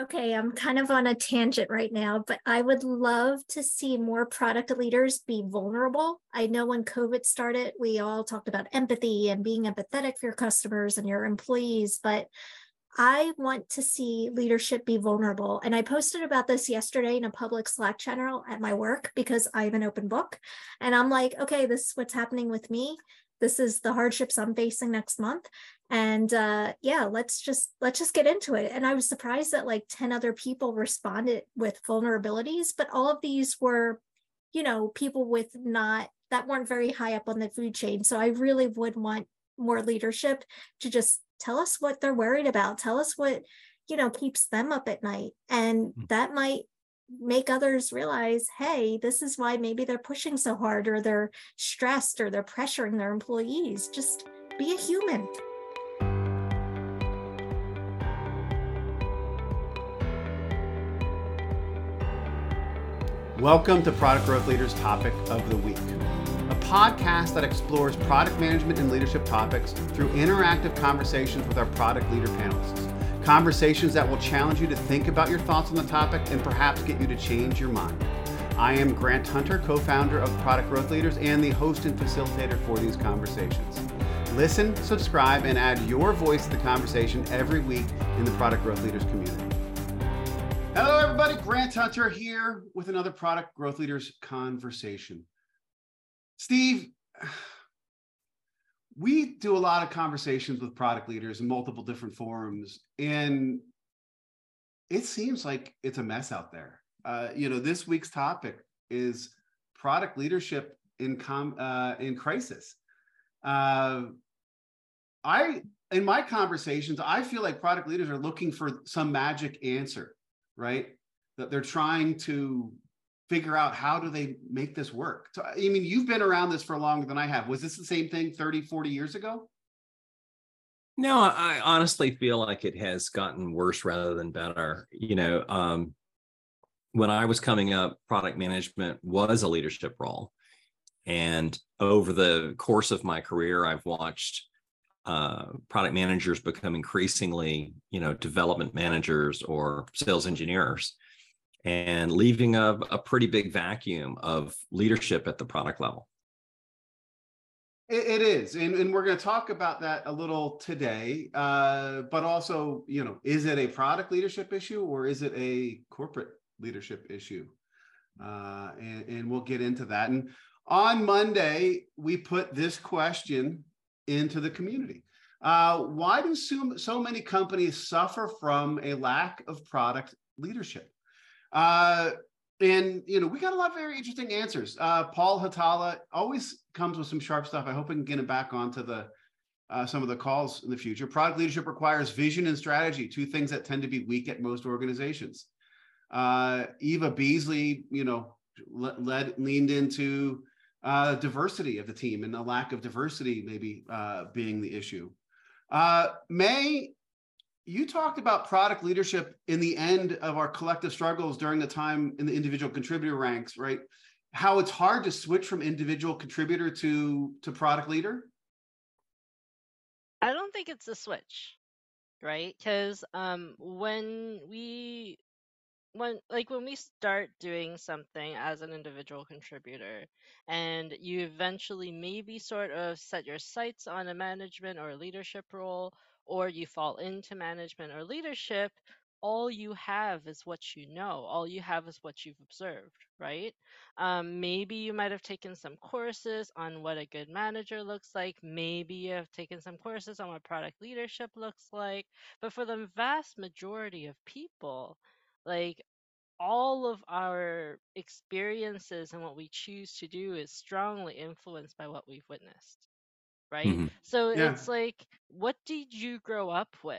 Okay, I'm kind of on a tangent right now, but I would love to see more product leaders be vulnerable. I know when COVID started, we all talked about empathy and being empathetic for your customers and your employees, but I want to see leadership be vulnerable. And I posted about this yesterday in a public Slack channel at my work because I have an open book. And I'm like, okay, this is what's happening with me this is the hardships i'm facing next month. And uh yeah let's just let's just get into it. And i was surprised that like 10 other people responded with vulnerabilities but all of these were you know people with not that weren't very high up on the food chain. So i really would want more leadership to just tell us what they're worried about. Tell us what you know keeps them up at night. And mm. that might make others realize, hey, this is why maybe they're pushing so hard or they're stressed or they're pressuring their employees. Just be a human. Welcome to Product Growth Leaders Topic of the Week, a podcast that explores product management and leadership topics through interactive conversations with our product leader panelists. Conversations that will challenge you to think about your thoughts on the topic and perhaps get you to change your mind. I am Grant Hunter, co founder of Product Growth Leaders and the host and facilitator for these conversations. Listen, subscribe, and add your voice to the conversation every week in the Product Growth Leaders community. Hello, everybody. Grant Hunter here with another Product Growth Leaders conversation. Steve, we do a lot of conversations with product leaders in multiple different forums and it seems like it's a mess out there. Uh, you know this week's topic is product leadership in com uh, in crisis. Uh, i in my conversations i feel like product leaders are looking for some magic answer right? That they're trying to figure out how do they make this work. So, I mean, you've been around this for longer than I have. Was this the same thing 30, 40 years ago? No, I honestly feel like it has gotten worse rather than better. You know, um, when I was coming up, product management was a leadership role. And over the course of my career, I've watched uh, product managers become increasingly, you know, development managers or sales engineers and leaving a, a pretty big vacuum of leadership at the product level. it, is, and, and we're going to talk about that a little today. Uh, but also, you know, is it a product leadership issue or is it a corporate leadership issue? Uh, and, and we'll get into that. And on Monday, we put this question into the community. Uh, why do so, so many companies suffer from a lack of product leadership? Uh, and you know, we got a lot of very interesting answers. Uh, Paul Hatala always comes with some sharp stuff. I hope I can get him back onto the uh, some of the calls in the future. Product leadership requires vision and strategy, two things that tend to be weak at most organizations. Uh, Eva Beasley, you know, led leaned into uh, diversity of the team and the lack of diversity maybe uh, being the issue. Uh, May you talked about product leadership in the end of our collective struggles during the time in the individual contributor ranks, right? How it's hard to switch from individual contributor to to product leader. I don't think it's a switch, right? Because um, when we when like when we start doing something as an individual contributor and you eventually maybe sort of set your sights on a management or a leadership role or you fall into management or leadership, all you have is what you know. All you have is what you've observed, right? Um, maybe you might have taken some courses on what a good manager looks like. Maybe you have taken some courses on what product leadership looks like. But for the vast majority of people, like all of our experiences and what we choose to do is strongly influenced by what we've witnessed right? Mm-hmm. So yeah. it's like, what did you grow up with?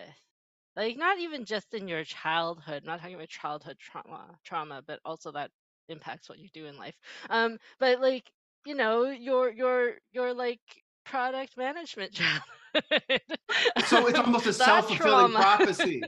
Like, not even just in your childhood, not talking about childhood trauma, trauma, but also that impacts what you do in life. Um, but like, you know, your your your like product management job. so it's almost a self fulfilling prophecy.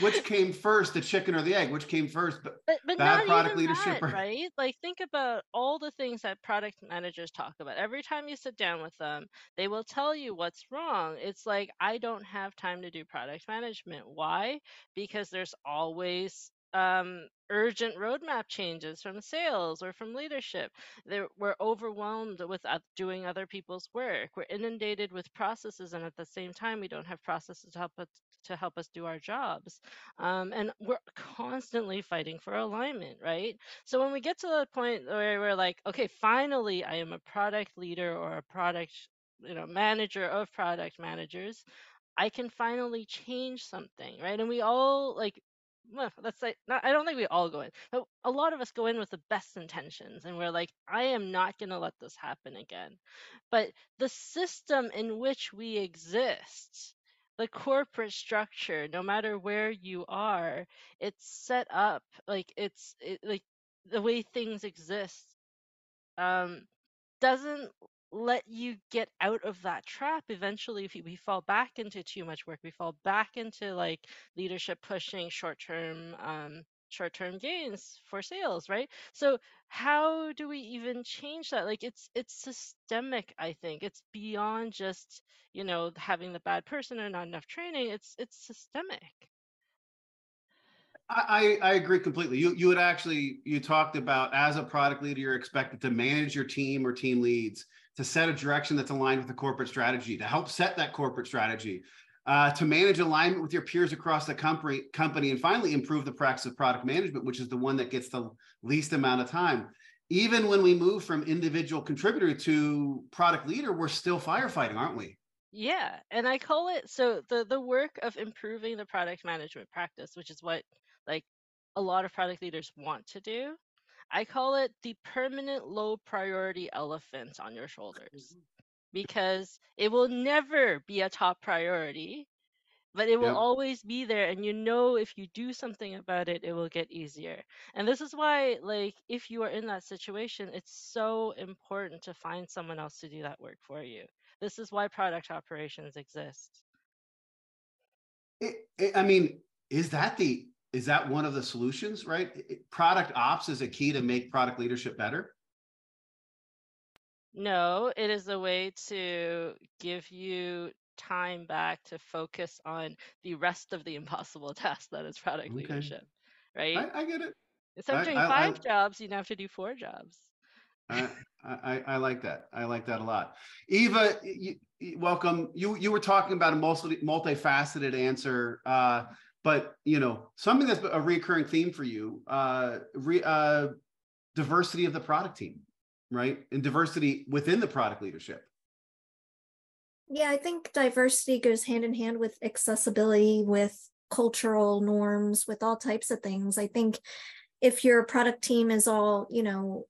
Which came first, the chicken or the egg? Which came first? But but Bad not product leadership that, or- right? Like think about all the things that product managers talk about. Every time you sit down with them, they will tell you what's wrong. It's like I don't have time to do product management. Why? Because there's always um urgent roadmap changes from sales or from leadership. They're, we're overwhelmed with doing other people's work. We're inundated with processes, and at the same time, we don't have processes to help us to help us do our jobs. Um, and we're constantly fighting for alignment, right? So when we get to the point where we're like, okay, finally, I am a product leader or a product, you know, manager of product managers. I can finally change something, right? And we all like let's say not, I don't think we all go in, but a lot of us go in with the best intentions, and we're like, I am not going to let this happen again. But the system in which we exist, the corporate structure, no matter where you are, it's set up like it's it, like the way things exist. Um, doesn't let you get out of that trap eventually if we fall back into too much work we fall back into like leadership pushing short-term um short-term gains for sales right? So how do we even change that? Like it's it's systemic i think. It's beyond just you know having the bad person or not enough training. It's it's systemic. I, I agree completely. You you had actually you talked about as a product leader, you're expected to manage your team or team leads to set a direction that's aligned with the corporate strategy, to help set that corporate strategy, uh, to manage alignment with your peers across the company, company, and finally improve the practice of product management, which is the one that gets the least amount of time. Even when we move from individual contributor to product leader, we're still firefighting, aren't we? Yeah, and I call it so the the work of improving the product management practice, which is what like a lot of product leaders want to do. I call it the permanent low priority elephant on your shoulders mm-hmm. because it will never be a top priority, but it will Yep. always be there and you know if you do something about it it will get easier. And this is why like if you are in that situation, it's so important to find someone else to do that work for you. This is why product operations exist. It, it, I mean, is that the is that one of the solutions? Right, product ops is a key to make product leadership better. No, it is a way to give you time back to focus on the rest of the impossible task that is product Okay. leadership, right? I, I get it. Instead of I- doing I- five jobs, you now have to do four jobs. I, I, I like that. I like that a lot. Eva, you- welcome. You you were talking about a multi, multifaceted answer, uh, but you know something that's a recurring theme for you, uh, re, uh, diversity of the product team, right, and diversity within the product leadership. Yeah, I think diversity goes hand in hand with accessibility, with cultural norms, with all types of things. I think if your product team is all, you know,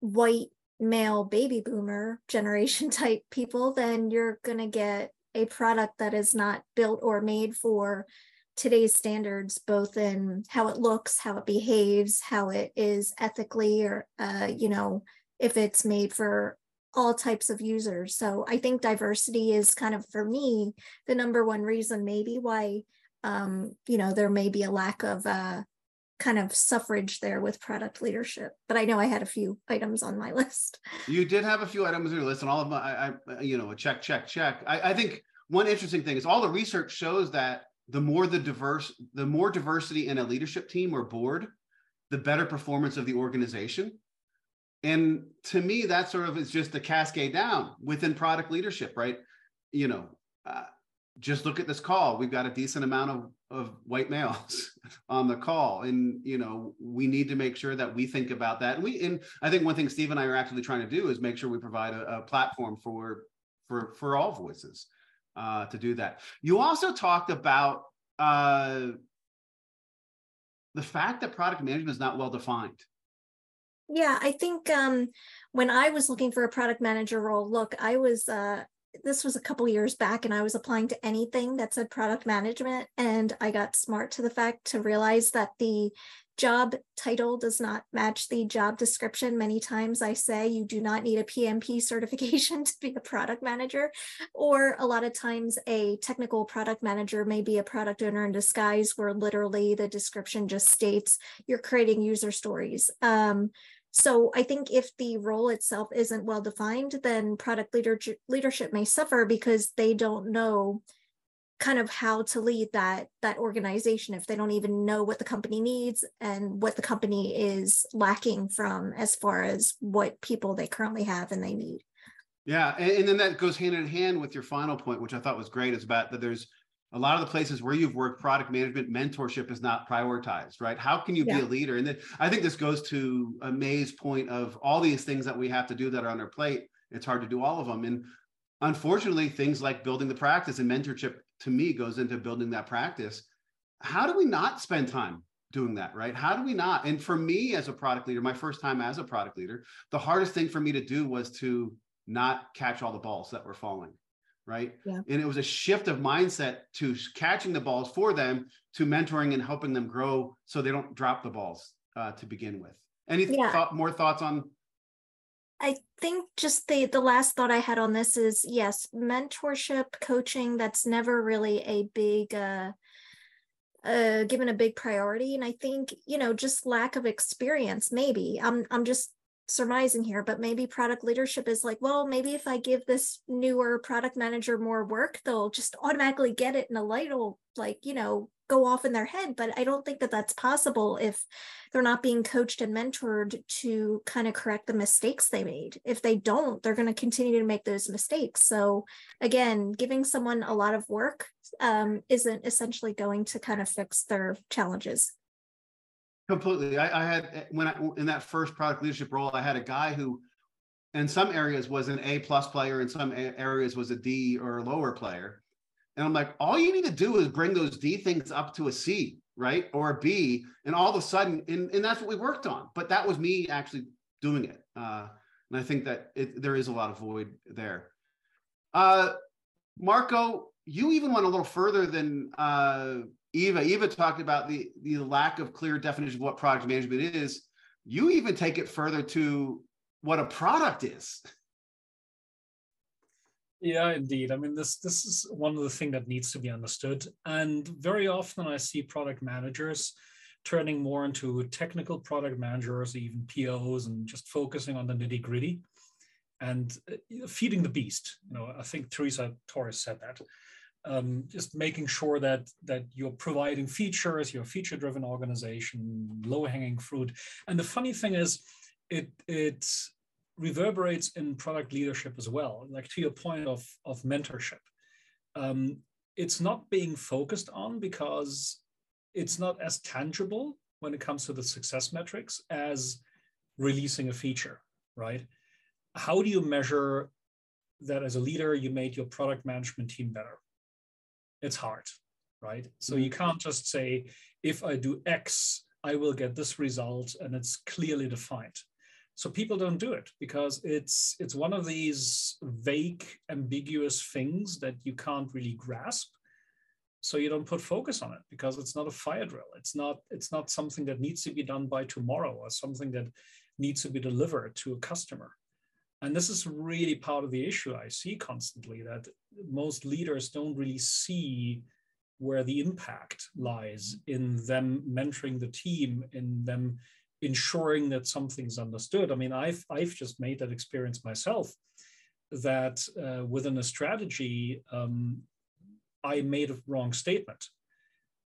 white male baby boomer generation type people, then you're going to get a product that is not built or made for today's standards, both in how it looks, how it behaves, how it is ethically, or, uh, you know, if it's made for all types of users. So I think diversity is kind of for me the number one reason maybe why um, you know there may be a lack of uh, kind of suffrage there with product leadership. But I know I had a few items on my list. You did have a few items on your list, and all of them, I, I you know, a check, check, check. I, I think one interesting thing is all the research shows that the more the diverse, the more diversity in a leadership team or board, the better performance of the organization. And to me, that sort of is just a cascade down within product leadership, right? You know, uh, just look at this call. We've got a decent amount of, of white males on the call. And, you know, we need to make sure that we think about that. And we, and I think one thing Steve and I are actively trying to do is make sure we provide a, a platform for, for, for all voices uh, to do that. You also talked about uh, the fact that product management is not well defined. Yeah, I think um, when I was looking for a product manager role, look, I was uh, this was a couple years back and I was applying to anything that said product management and I got smart to the fact to realize that the job title does not match the job description. Many times I say you do not need a PMP certification to be a product manager, or a lot of times a technical product manager may be a product owner in disguise, where literally the description just states you're creating user stories. Um, so I think if the role itself isn't well defined, then product leader leadership may suffer because they don't know kind of how to lead that that organization if they don't even know what the company needs and what the company is lacking from as far as what people they currently have and they need. Yeah and, and then that goes hand in hand with your final point which i thought was great is about that there's a lot of the places where you've worked product management mentorship is not prioritized right? How can you yeah. be a leader? And then i think this goes to a may's point of all these things that we have to do that are on our plate it's hard to do all of them and unfortunately things like building the practice and mentorship to me goes into building that practice. How do we not spend time doing that right? How do we not? And for me as a product leader my first time as a product leader the hardest thing for me to do was to not catch all the balls that were falling right? Yeah. and it was a shift of mindset to catching the balls for them to mentoring and helping them grow so they don't drop the balls uh, to begin with. Any yeah. thought, more thoughts on I think just the the last thought I had on this is yes, mentorship, coaching. That's never really a big uh, uh, given a big priority, and I think you know just lack of experience. Maybe I'm I'm just surmising here, but maybe product leadership is like, well, maybe if I give this newer product manager more work, they'll just automatically get it, and the light will like you know go off in their head but i don't think that that's possible if they're not being coached and mentored to kind of correct the mistakes they made. If they don't they're going to continue to make those mistakes. So again giving someone a lot of work um, isn't essentially going to kind of fix their challenges. Completely. I, I had when i in that first product leadership role i had a guy who in some areas was an a plus player in some areas was a d or lower player and I'm like, all you need to do is bring those D things up to a C, right? Or a B. And all of a sudden, and, and that's what we worked on. But that was me actually doing it. Uh, and I think that it, there is a lot of void there. Uh, Marco, you even went a little further than uh, Eva. Eva talked about the, the lack of clear definition of what product management is. You even take it further to what a product is. Yeah, indeed. I mean, this this is one of the things that needs to be understood. And very often I see product managers turning more into technical product managers, even POs, and just focusing on the nitty gritty and uh, feeding the beast. You know, I think Teresa Torres said that. Um, just making sure that that you're providing features, you're a feature-driven organization, low-hanging fruit. And the funny thing is, it it's reverberates in product leadership as well. Like to your point of, of mentorship, um, it's not being focused on because it's not as tangible when it comes to the success metrics as releasing a feature, right? How do you measure that as a leader you made your product management team better? It's hard, right? So you mm-hmm. can't just say, if I do X, I will get this result and it's clearly defined so people don't do it because it's it's one of these vague ambiguous things that you can't really grasp. So you don't put focus on it because it's not a fire drill. It's not it's not something that needs to be done by tomorrow or something that needs to be delivered to a customer. And this is really part of the issue i see constantly that most leaders don't really see where the impact lies in them mentoring the team in them ensuring that something's understood. I mean, I've I've just made that experience myself. That uh, within a strategy, um, I made a wrong statement,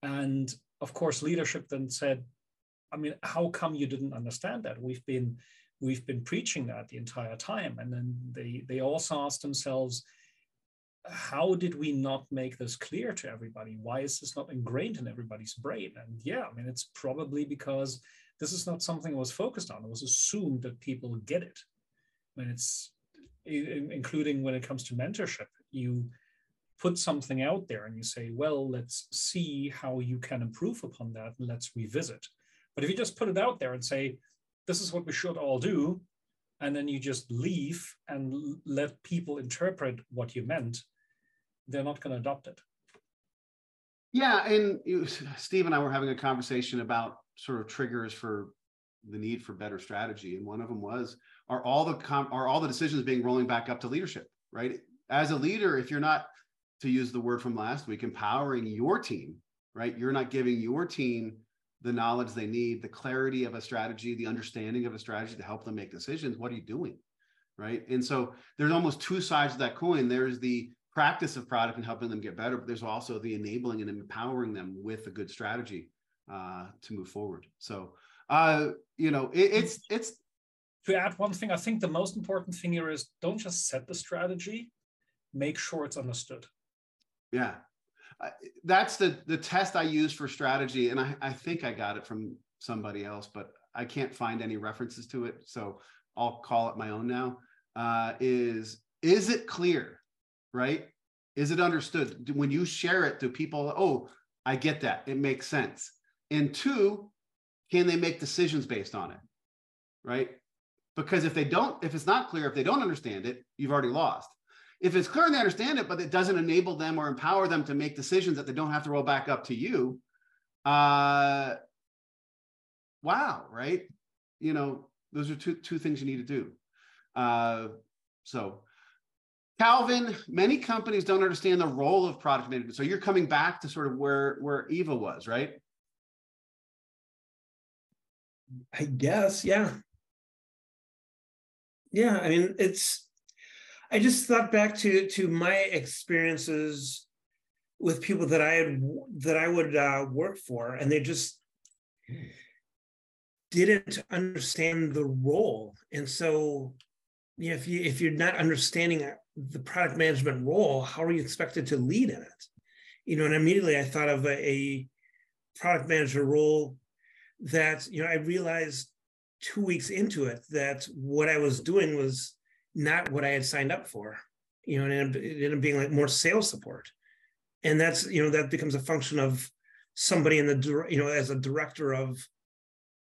and of course, leadership then said, "I mean, how come you didn't understand that? We've been we've been preaching that the entire time." And then they they also asked themselves, how did we not make this clear to everybody? Why is this not ingrained in everybody's brain? And yeah, I mean, it's probably because this is not something I was focused on. It was assumed that people get it. When it's including when it comes to mentorship, you put something out there and you say, well, let's see how you can improve upon that and let's revisit. But if you just put it out there and say, this is what we should all do, and then you just leave and let people interpret what you meant, they're not going to adopt it. Yeah, and Steve and I were having a conversation about sort of triggers for the need for better strategy, and one of them was are all the com- are all the decisions being rolling back up to leadership, right? As a leader, if you're not to use the word from last week, empowering your team, right? You're not giving your team the knowledge they need, the clarity of a strategy, the understanding of a strategy to help them make decisions. What are you doing? Right. And so there's almost two sides of that coin. There's the practice of product and helping them get better, but there's also the enabling and empowering them with a good strategy uh, to move forward. So, uh, you know, it, it's it's. To add one thing, I think the most important thing here is don't just set the strategy, make sure it's understood. Yeah, that's the the test I use for strategy, and I, I think I got it from somebody else, but I can't find any references to it, so I'll call it my own now. Uh, is is it clear, right? Is it understood? When you share it, do people? Oh, I get that. It makes sense. And two, can they make decisions based on it, right? Because if they don't, if it's not clear, if they don't understand it, you've already lost. If it's clear and they understand it, but it doesn't enable them or empower them to make decisions that they don't have to roll back up to you, uh, wow, right? You know, those are two two things you need to do. Uh, so, Calvin, many companies don't understand the role of product management. So you're coming back to sort of where where Eva was, right? I guess, yeah. Yeah, I mean, it's I just thought back to to my experiences with people that I had that I would uh, work for, and they just didn't understand the role. And so, you know, if you if you're not understanding the product management role, how are you expected to lead in it? You know, and immediately I thought of a, a product manager role that you know I realized two weeks into it that what I was doing was not what I had signed up for. You know, and it ended up being like more sales support, and that's you know that becomes a function of somebody in the you know as a director of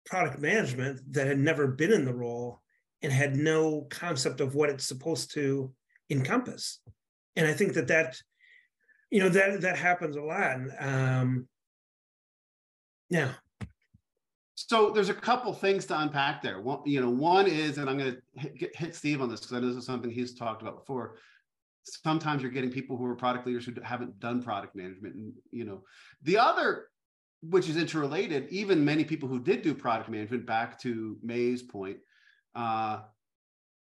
product management that had never been in the role and had no concept of what it's supposed to encompass. And I think that that you know that that happens a lot. Um, yeah, so there's a couple things to unpack there. One, you know, one is, and I'm going to hit, Steve on this because I know this is something he's talked about before. Sometimes you're getting people who are product leaders who haven't done product management, and you know, the other, which is interrelated, even many people who did do product management, back to May's point, uh,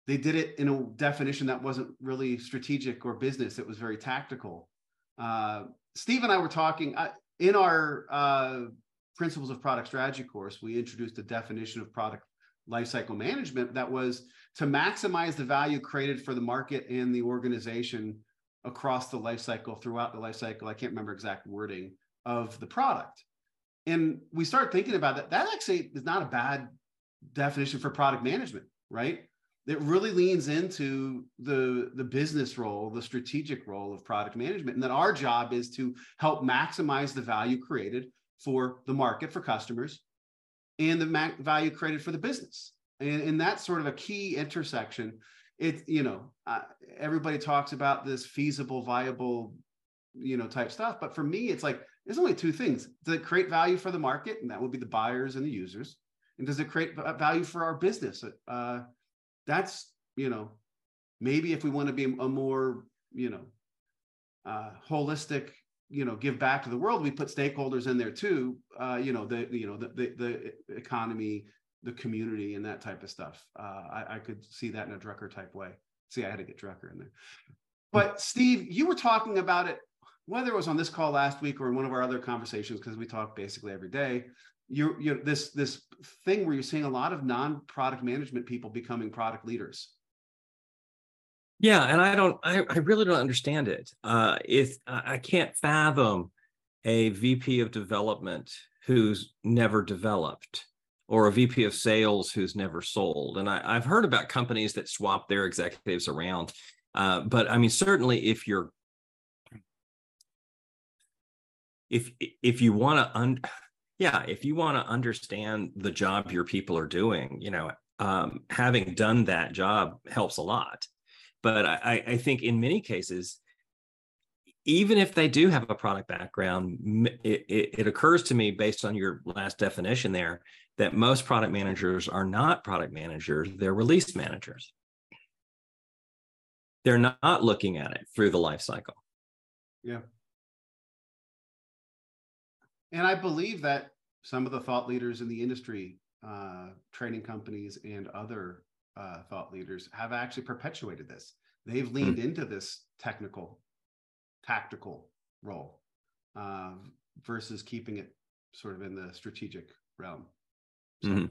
they did it in a definition that wasn't really strategic or business. It was very tactical. Uh, Steve and I were talking uh, in our uh, principles of product strategy course, we introduced a definition of product lifecycle management that was to maximize the value created for the market and the organization across the lifecycle, throughout the lifecycle. I can't remember exact wording of the product. And we start thinking about that. That actually is not a bad definition for product management, right? It really leans into the, the business role, the strategic role of product management. And that our job is to help maximize the value created for the market for customers and the value created for the business. And, and that's sort of a key intersection. It you know uh, everybody talks about this feasible viable you know type stuff but for me it's like there's only two things. Does it create value for the market? And that would be the buyers and the users. And does it create value for our business? Uh, that's you know maybe if we want to be a more you know uh, holistic you know give back to the world we put stakeholders in there too uh, you know the you know the, the, the economy the community and that type of stuff. Uh, I, I, could see that in a drucker type way. See i had to get drucker in there. But steve you were talking about it whether it was on this call last week or in one of our other conversations because we talk basically every day you're, you're this this thing where you're seeing a lot of non-product management people becoming product leaders yeah, and I don't, I, I really don't understand it. Uh, if I can't fathom a VP of development who's never developed or a VP of sales who's never sold. And I, have heard about companies that swap their executives around. Uh, but I mean, certainly if you're if if you want to un yeah if you want to understand the job your people are doing you know um, having done that job helps a lot. But I, I think in many cases, even if they do have a product background, it, it, it, occurs to me based on your last definition there that most product managers are not product managers, they're release managers. They're not looking at it through the life cycle. Yeah. And I believe that some of the thought leaders in the industry, uh, training companies, and other uh, thought leaders have actually perpetuated this. They've leaned mm-hmm. into this technical, tactical role uh, versus keeping it sort of in the strategic realm. So, mm-hmm.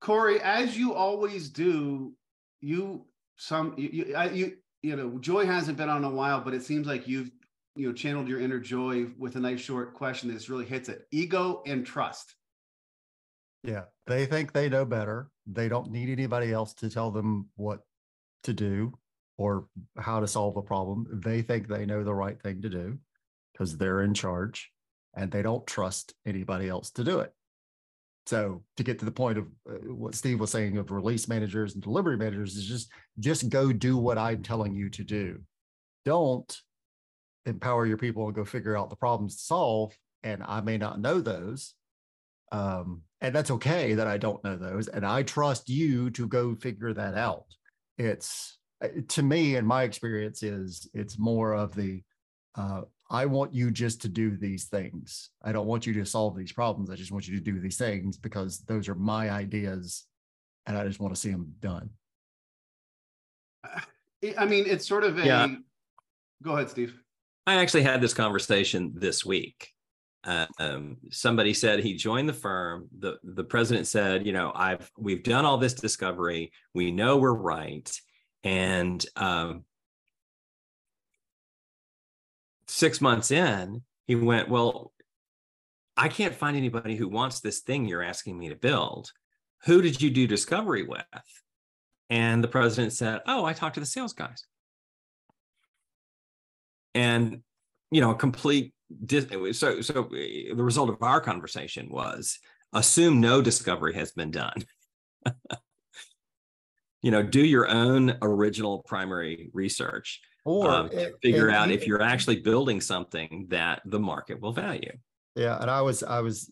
Cory, as you always do, you some you you, I, you you know Joy hasn't been on a while, but it seems like you've you know channeled your inner Joy with a nice short question that really hits it: ego and trust. Yeah, they think they know better. They don't need anybody else to tell them what to do or how to solve a problem. They think they know the right thing to do because they're in charge and they don't trust anybody else to do it. So to get to the point of uh, what Steve was saying of release managers and delivery managers is just just go do what I'm telling you to do. Don't empower your people and go figure out the problems to solve. And I may not know those. Um, and that's okay that I don't know those. And I trust you to go figure that out. It's uh, to me, in my experience, is it's more of the uh, I want you just to do these things. I don't want you to solve these problems. I just want you to do these things because those are my ideas and I just want to see them done. I mean, it's sort of a. Yeah. Go ahead, Steve. I actually had this conversation this week. Uh, um, somebody said he joined the firm. the The president said, "You know, I've we've done all this discovery. We know we're right, and um, six months in, he went, Well, I can't find anybody who wants this thing you're asking me to build. Who did you do discovery with? And the president said, Oh, I talked to the sales guys. And, you know, complete, so, so the result of our conversation was assume no discovery has been done. you know, do your own original primary research or um, figure out if you're actually building something that the market will value. Yeah, and I was I was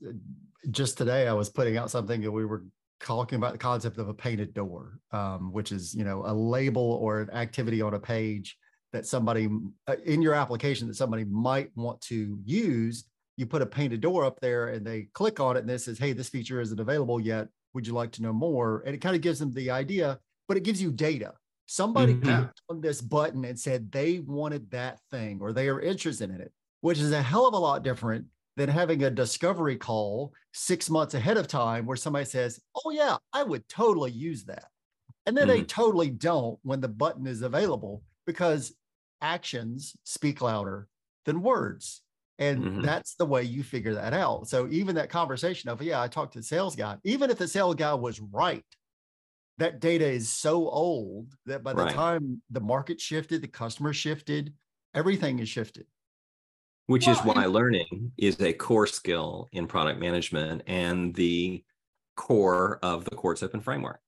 just today I was putting out something that we were talking about the concept of a painted door, um, which is you know a label or an activity on a page that somebody uh, in your application that somebody might want to use. You put a painted door up there, and they click on it, and it says, "Hey, this feature isn't available yet. Would you like to know more?" And it kind of gives them the idea, but it gives you data. Somebody mm-hmm. clicked on this button and said they wanted that thing or they are interested in it, which is a hell of a lot different than having a discovery call six months ahead of time where somebody says, Oh, yeah, I would totally use that. And then mm-hmm. they totally don't when the button is available because actions speak louder than words. And mm-hmm. that's the way you figure that out. So even that conversation of, yeah, I talked to the sales guy, even if the sales guy was right, that data is so old that by the right. time the market shifted, the customer shifted, everything is shifted. Which well, is why and- learning is a core skill in product management and the core of the Quartz Open framework.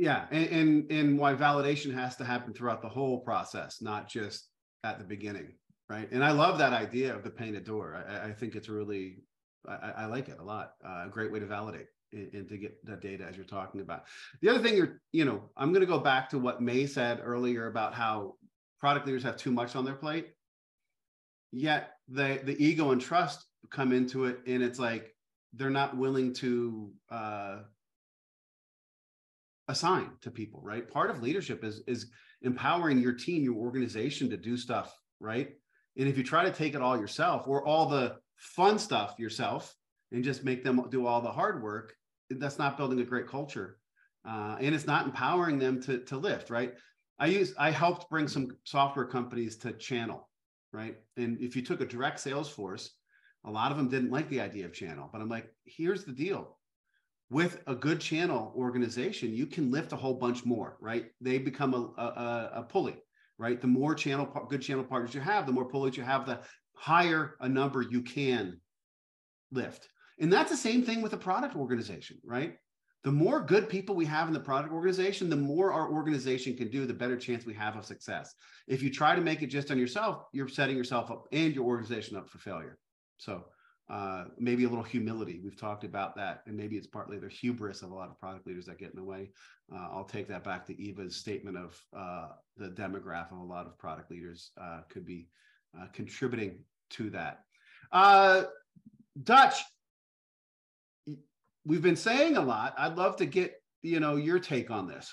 Yeah, and, and and why validation has to happen throughout the whole process, not just at the beginning, right? And I love that idea of the painted door. I, I think it's really, I, I like it a lot. Uh, a great way to validate and, and to get that data as you're talking about. The other thing you're, you know, I'm going to go back to what May said earlier about how product leaders have too much on their plate. Yet the the ego and trust come into it, and it's like they're not willing to uh, assign to people. Right. Part of leadership is is empowering your team, your organization to do stuff. Right. And if you try to take it all yourself or all the fun stuff yourself and just make them do all the hard work, that's not building a great culture uh, and it's not empowering them to, to lift right i use i helped bring some software companies to channel right and if you took a direct sales force a lot of them didn't like the idea of channel but i'm like here's the deal with a good channel organization you can lift a whole bunch more right they become a, a, a pulley right the more channel good channel partners you have the more pulleys you have the higher a number you can lift And that's the same thing with a product organization, right? The more good people we have in the product organization, the more our organization can do, the better chance we have of success. If you try to make it just on yourself, you're setting yourself up and your organization up for failure. So uh, maybe a little humility. We've talked about that, and maybe it's partly the hubris of a lot of product leaders that get in the way. Uh, I'll take that back to Eva's statement of uh, the demographic of a lot of product leaders uh, could be uh, contributing to that. Uh, Dutch, we've been saying a lot. I'd love to get you know your take on this.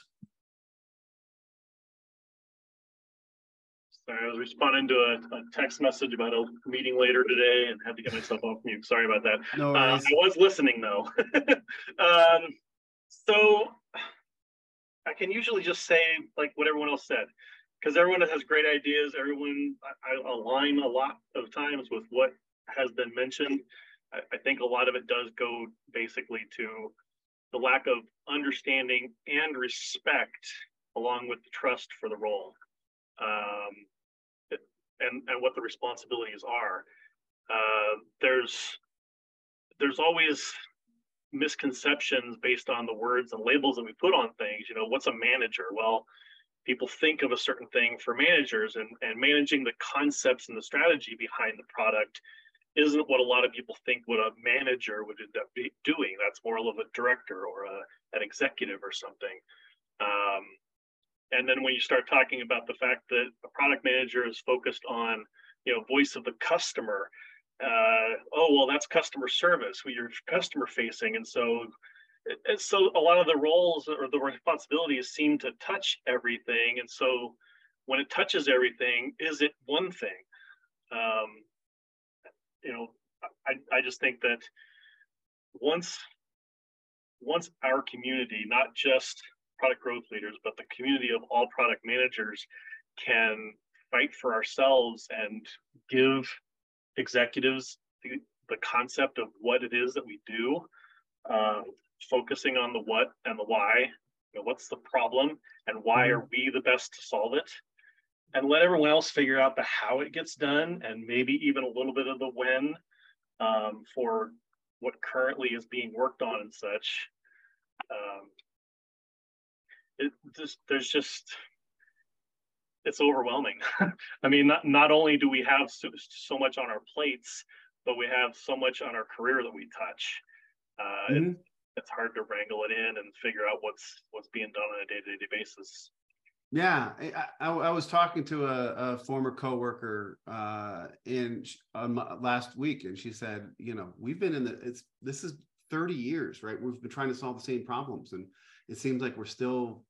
Sorry, I was responding to a, a, text message about a meeting later today and had to get myself off mute. Sorry about that. No uh, I was listening though. um, so I can usually just say like what everyone else said, because everyone has great ideas. Everyone, I, I, align a lot of times with what has been mentioned. I, I think a lot of it does go basically to the lack of understanding and respect along with the trust for the role. Um, and and what the responsibilities are. Uh, there's there's always misconceptions based on the words and labels that we put on things. You know, what's a manager? Well, people think of a certain thing for managers, and and managing the concepts and the strategy behind the product isn't what a lot of people think what a manager would end up doing. That's more of a director or a, an executive or something. Um, and then when you start talking about the fact that a product manager is focused on, you know, voice of the customer, uh, oh well, that's customer service. Well, you're customer facing, and so and so a lot of the roles or the responsibilities seem to touch everything. And so when it touches everything, is it one thing? Um, you know, I, I just think that once once our community, not just product growth leaders, but the community of all product managers can fight for ourselves and give executives the, the concept of what it is that we do, uh, focusing on the what and the why. You know, what's the problem and why mm-hmm. are we the best to solve it? And let everyone else figure out the how it gets done and maybe even a little bit of the when um, for what currently is being worked on and such. Um, it just there's just it's overwhelming. I mean, not not only do we have so, so, much on our plates, but we have so much on our career that we touch. Uh, mm-hmm. it, it's hard to wrangle it in and figure out what's what's being done on a day to day basis. Yeah, I, I, I, was talking to a, a former coworker uh, in um, last week, and she said, you know, we've been in the it's this is 30 years, right? We've been trying to solve the same problems, and it seems like we're still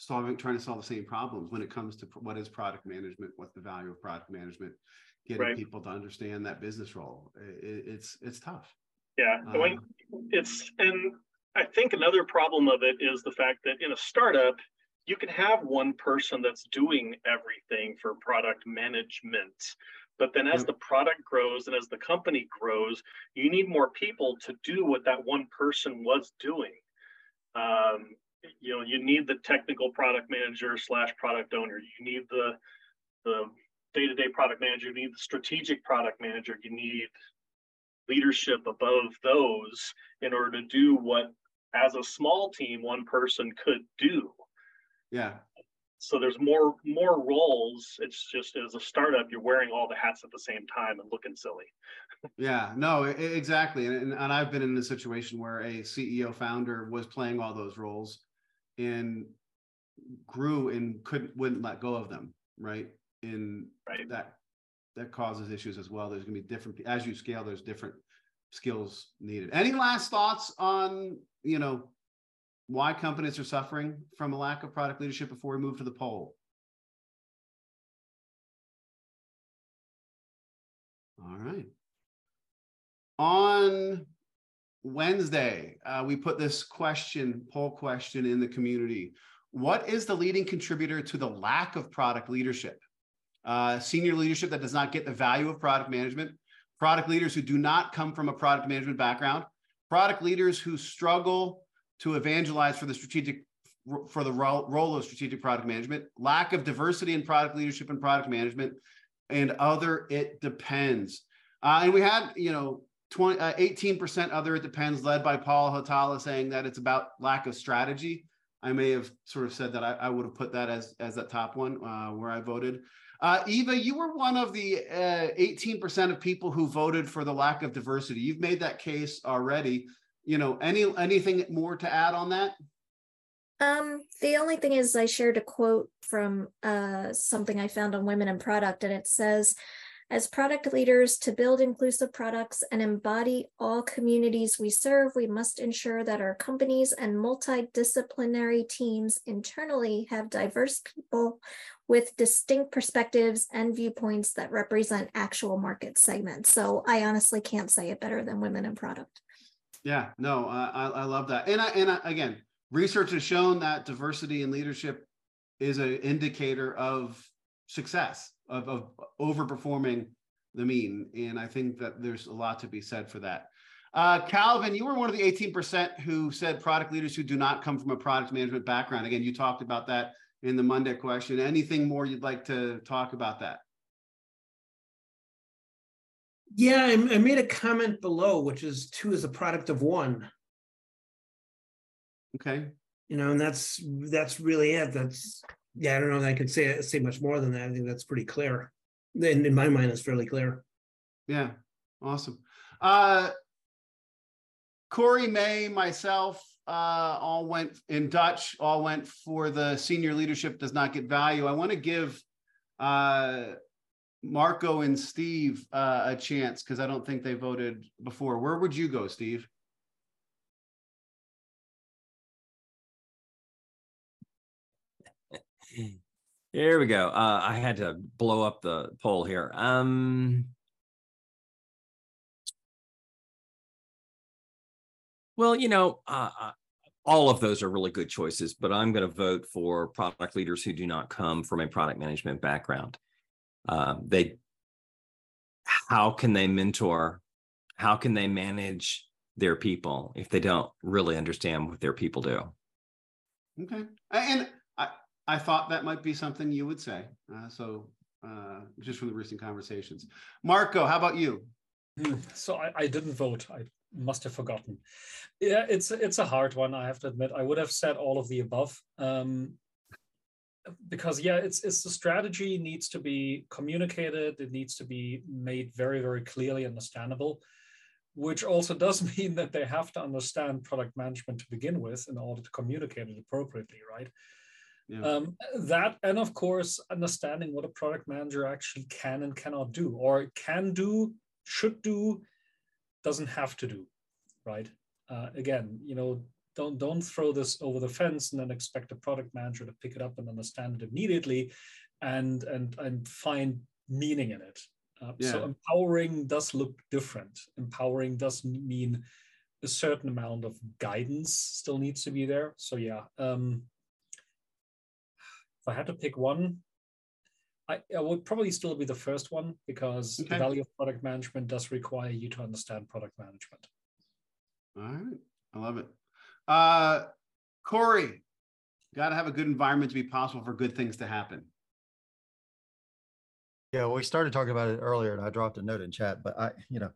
solving trying to solve the same problems when it comes to what is product management what's the value of product management getting right. people to understand that business role. It, it's it's tough. Yeah. Um, it's and i think another problem of it is the fact that in a startup you can have one person that's doing everything for product management but then as the product grows and as the company grows you need more people to do what that one person was doing. Um, you know you need the technical product manager slash product owner. You need the the day-to-day product manager. You need the strategic product manager. You need leadership above those in order to do what as a small team one person could do. Yeah. So there's more more roles. It's just as a startup you're wearing all the hats at the same time and looking silly. Yeah. No exactly. And, and i've been in a situation where a ceo founder was playing all those roles and grew and couldn't wouldn't let go of them right? And right. that that causes issues as well. There's going to be different as you scale there's different skills needed. Any last thoughts on you know why companies are suffering from a lack of product leadership before we move to the poll? All right. On Wednesday, uh, we put this question, poll question in the community. What is the leading contributor to the lack of product leadership? Uh, senior leadership that does not get the value of product management, product leaders who do not come from a product management background, product leaders who struggle to evangelize for the strategic for the role of strategic product management, lack of diversity in product leadership and product management, and other it depends. Uh, and we had, you know, 20, uh, 18% other it depends, led by Paul Hatala saying that it's about lack of strategy. I may have sort of said that I, I would have put that as as that top one uh, where I voted. Uh, Eva, you were one of the uh, 18% of people who voted for the lack of diversity. You've made that case already. You know, any anything more to add on that? Um, the only thing is I shared a quote from uh, something I found on Women in Product, and it says, as product leaders, to build inclusive products and embody all communities we serve, we must ensure that our companies and multidisciplinary teams internally have diverse people with distinct perspectives and viewpoints that represent actual market segments. So I honestly can't say it better than women in product. Yeah, no, uh, I, I love that. And I, and I, again, research has shown that diversity in leadership is an indicator of success of, of overperforming the mean. And I think that there's a lot to be said for that. Uh, Calvin, you were one of the 18% who said product leaders who do not come from a product management background. Again, you talked about that in the Monday question. Anything more you'd like to talk about that? Yeah, I, I made a comment below, which is two is a product of one. Okay. You know, and that's that's really it. That's yeah, I don't know that I could say say much more than that. I think that's pretty clear. In, in my mind, it's fairly clear. Yeah, awesome. Uh, Cory May, myself, uh, all went in Dutch. All went for the senior leadership does not get value. I want to give uh, Marco and Steve uh, a chance because I don't think they voted before. Where would you go, Steve? Here we go. Uh, I had to blow up the poll here. Um, well, you know, uh, uh all of those are really good choices, but I'm going to vote for product leaders who do not come from a product management background. Uh, they, how can they mentor? How can they manage their people if they don't really understand what their people do? Okay, and I thought that might be something you would say. Uh, so uh, just from the recent conversations. Marco, how about you? Hmm, so I, I, didn't vote. I must have forgotten. Yeah, it's it's a hard one. I have to admit. I would have said all of the above. Um, because yeah, it's it's the strategy needs to be communicated. It needs to be made very very clearly understandable, which also does mean that they have to understand product management to begin with in order to communicate it appropriately, right? Yeah. Um, that and of course understanding what a product manager actually can and cannot do or can do should do doesn't have to do right uh, again you know don't don't throw this over the fence and then expect a product manager to pick it up and understand it immediately and and and find meaning in it uh, yeah. so empowering does look different empowering does mean a certain amount of guidance still needs to be there so yeah um, I had to pick one, I, I would probably still be the first one because okay. the value of product management does require you to understand product management. All right. I love it. Uh, Cory, got to have a good environment to be possible for good things to happen. Yeah, well, we started talking about it earlier, and I dropped a note in chat. But I, you know,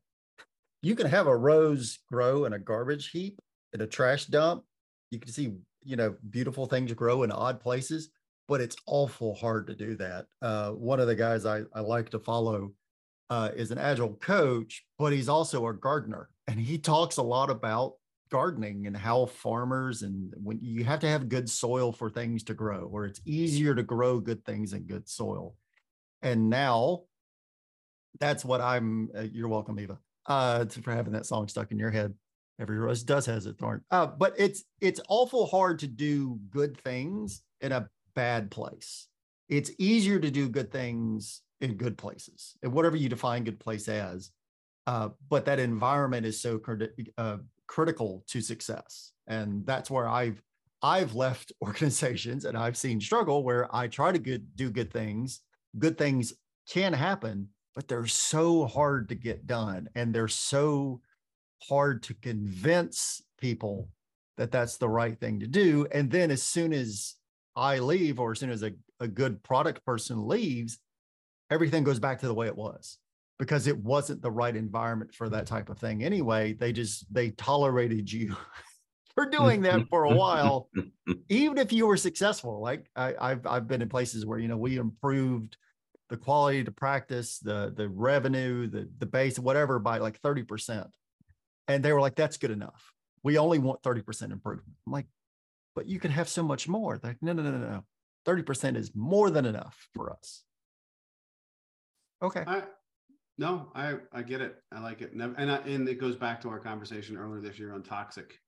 you can have a rose grow in a garbage heap in a trash dump. You can see, you know, beautiful things grow in odd places but it's awful hard to do that. Uh, one of the guys I, I like to follow uh, is an agile coach, but he's also a gardener. And he talks a lot about gardening and how farmers and when you have to have good soil for things to grow, or it's easier to grow good things in good soil. And now that's what I'm, uh, you're welcome, Eva, uh, for having that song stuck in your head. Every rose does has a thorn. Uh, but it's it's awful hard to do good things in a bad place. It's easier to do good things in good places, and whatever you define good place as. Uh, but that environment is so uh, critical to success, and that's where I've I've left organizations and I've seen struggle where I try to good, do good things. Good things can happen, but they're so hard to get done, and they're so hard to convince people that that's the right thing to do. And then as soon as I leave, or as soon as a, a good product person leaves, everything goes back to the way it was. because it wasn't the right environment for that type of thing anyway. They just they tolerated you for doing that for a while, even if you were successful. Like I, I've I've been in places where you know we improved the quality to practice, the the revenue, the the base, whatever by like 30%. And they were like, that's good enough. We only want 30% improvement. I'm like, but you can have so much more. They're like, no, no, no, no, no. 30% is more than enough for us. Okay. I, no, I I get it. I like it, and and, I, and it goes back to our conversation earlier this year on toxic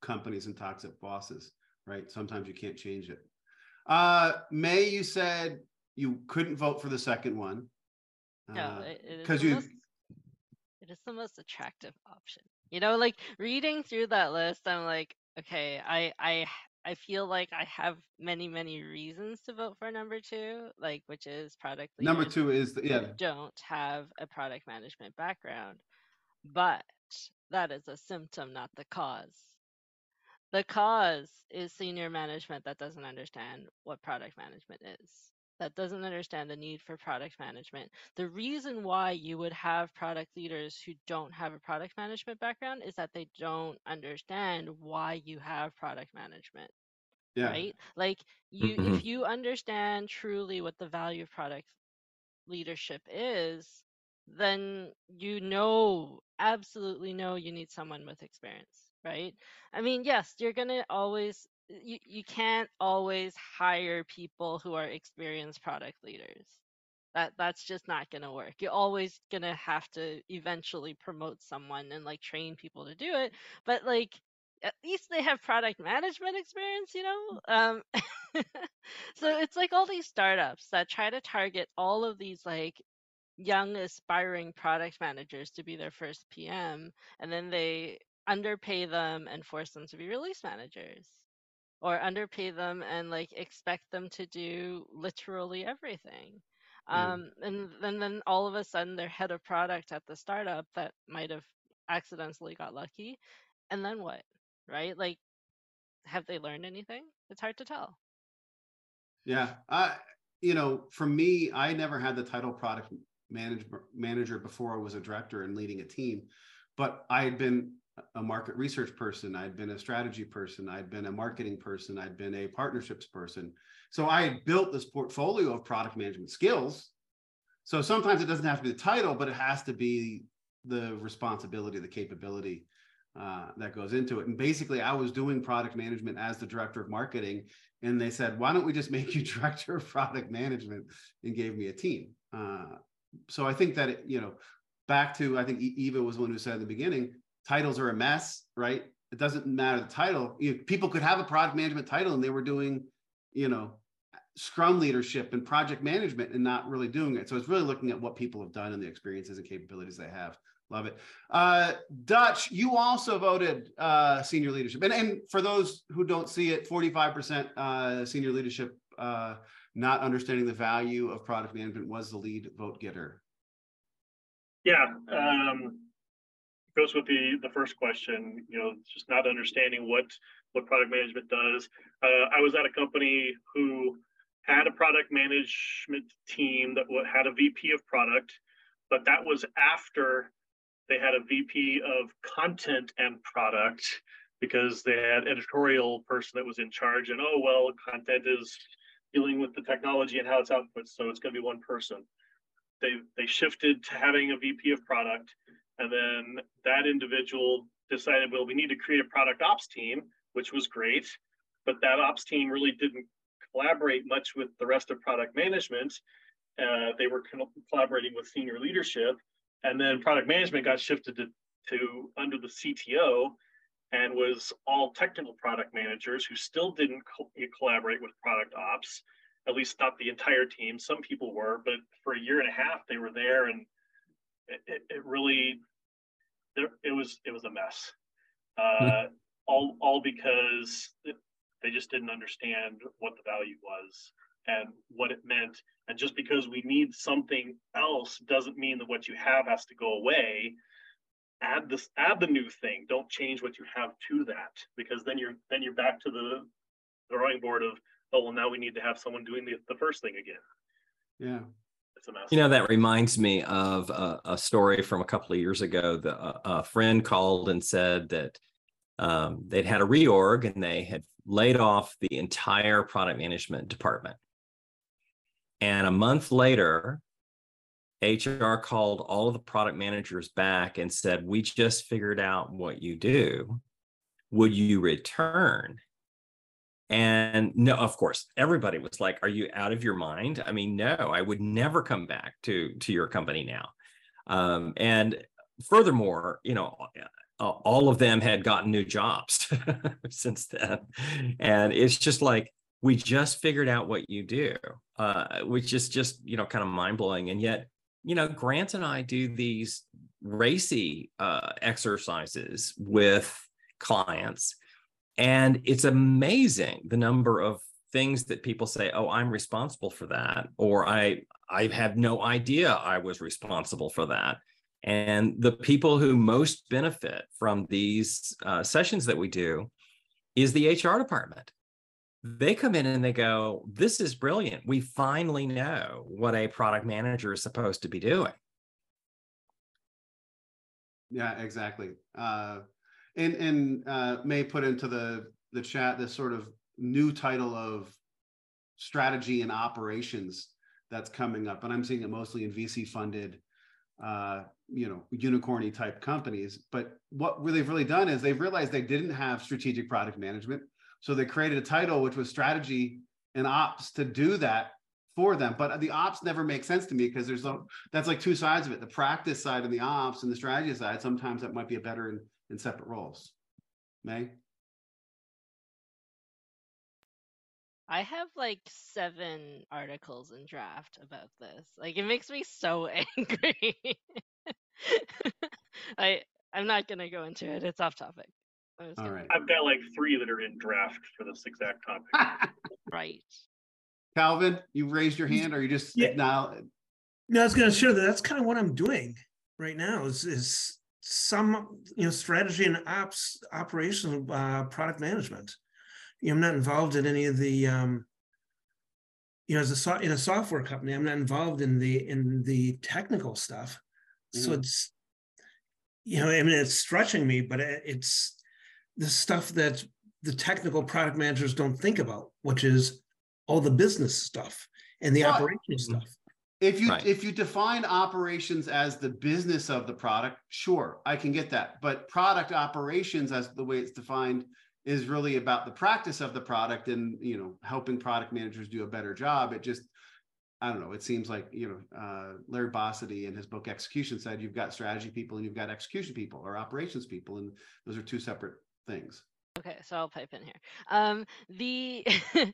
companies and toxic bosses. Right? Sometimes you can't change it. Uh, May, you said you couldn't vote for the second one. No, because uh, you. Most, it is the most attractive option. You know, like reading through that list, I'm like, okay, I I I feel like I have many, many reasons to vote for number two, like which is product Number two is the, yeah. don't have a product management background, but that is a symptom, not the cause. The cause is senior management that doesn't understand what product management is that doesn't understand the need for product management. The reason why you would have product leaders who don't have a product management background is that they don't understand why you have product management. Yeah. Right? Like you mm-hmm. if you understand truly what the value of product leadership is, then you know absolutely know you need someone with experience, right? I mean, yes, you're going to always you, you can't always hire people who are experienced product leaders. That that's just not going to work. You're always going to have to eventually promote someone and like train people to do it but like at least they have product management experience you know? Um so it's like all these startups that try to target all of these like young aspiring product managers to be their first pm and then they underpay them and force them to be release managers or underpay them and like expect them to do literally everything. Yeah. Um, and then, then all of a sudden they're head of product at the startup that might have accidentally got lucky. And then what? Right? Like, have they learned anything? It's hard to tell. Yeah. I, you know, for me, I never had the title product manager manager before I was a director and leading a team, but I had been a market research person, I'd been a strategy person, I'd been a marketing person, I'd been a partnerships person. So I had built this portfolio of product management skills. So sometimes it doesn't have to be the title, but it has to be the responsibility, the capability uh, that goes into it. And basically, I was doing product management as the director of marketing, and they said, "Why don't we just make you director of product management?" and gave me a team. Uh, so I think that it, you know, back to I think Eva was the one who said in the beginning, titles are a mess, right? It doesn't matter the title. You, people could have a product management title and they were doing, you know, scrum leadership and project management and not really doing it. So it's really looking at what people have done and the experiences and capabilities they have. Love it. Uh, Dutch, you also voted uh, senior leadership. And, and for those who don't see it, 45% uh, senior leadership uh, not understanding the value of product management was the lead vote getter. Yeah. Um, goes with the the first question. You know, just not understanding what what product management does. Uh, I was at a company who had a product management team that had a VP of product, but that was after they had a VP of content and product because they had editorial person that was in charge. And oh well, content is dealing with the technology and how it's output, so it's going to be one person. They they shifted to having a VP of product and then that individual decided, well, we need to create a product ops team, which was great. But that ops team really didn't collaborate much with the rest of product management. Uh, they were collaborating with senior leadership. And then product management got shifted to, to under the CTO and was all technical product managers who still didn't co- collaborate with product ops, at least not the entire team. Some people were, but for a year and a half, they were there and it, it really there, it was it was a mess. Uh, all all because they just didn't understand what the value was and what it meant. And just because we need something else doesn't mean that what you have has to go away. Add this, add the new thing. Don't change what you have to that because then you're then you're back to the drawing board of oh well now we need to have someone doing the, the first thing again. Yeah. It's a mess. You know, that reminds me of a, a story from a couple of years ago. The, a, a friend called and said that um, they'd had a reorg and they had laid off the entire product management department. And a month later, HR called all of the product managers back and said, We just figured out what you do. Would you return? And no, of course, everybody was like, Are you out of your mind? I mean, no, I would never come back to, to your company now. Um, and furthermore, you know, all of them had gotten new jobs since then. And it's just like, we just figured out what you do, uh, which is just, you know, kind of mind blowing. And yet, you know, Grant and I do these RACI uh, exercises with clients, and it's amazing the number of things that people say, "Oh, I'm responsible for that," or "I I have no idea I was responsible for that." And the people who most benefit from these uh, sessions that we do is the HR department they come in and they go, This is brilliant. We finally know what a product manager is supposed to be doing. Yeah, exactly. Uh, and and uh, May put into the the chat this sort of new title of strategy and operations that's coming up, and I'm seeing it mostly in VC funded, uh, you know, unicorny type companies. But what they've really done is they've realized they didn't have strategic product management so they created a title which was strategy and ops to do that for them. But the ops never make sense to me because there's a, that's like two sides of it: the practice side and the ops, and the strategy side. Sometimes that might be a better in, in separate roles. May. I have like seven articles in draft about this. Like it makes me so angry. I I'm not gonna go into it. It's off topic. All right. I've got like three that are in draft for this exact topic. right. Calvin, you raised your hand, or you just Yeah. now? No, I was going to share that. That's kind of what I'm doing right now. Is is some you know strategy and ops operational uh, product management. You know, I'm not involved in any of the um, you know as a so- in a software company. I'm not involved in the in the technical stuff. So Mhm. it's you know I mean it's stretching me, but it's the stuff that the technical product managers don't think about, which is all the business stuff and the Well, operational stuff. If you Right. if you define operations as the business of the product, sure, I can get that. But product operations, as the way it's defined, is really about the practice of the product and you know helping product managers do a better job. It just I don't know. It seems like you know uh, Larry Bossidy in his book Execution said you've got strategy people and you've got execution people or operations people, and those are two separate things. Okay, so I'll pipe in here. Um, the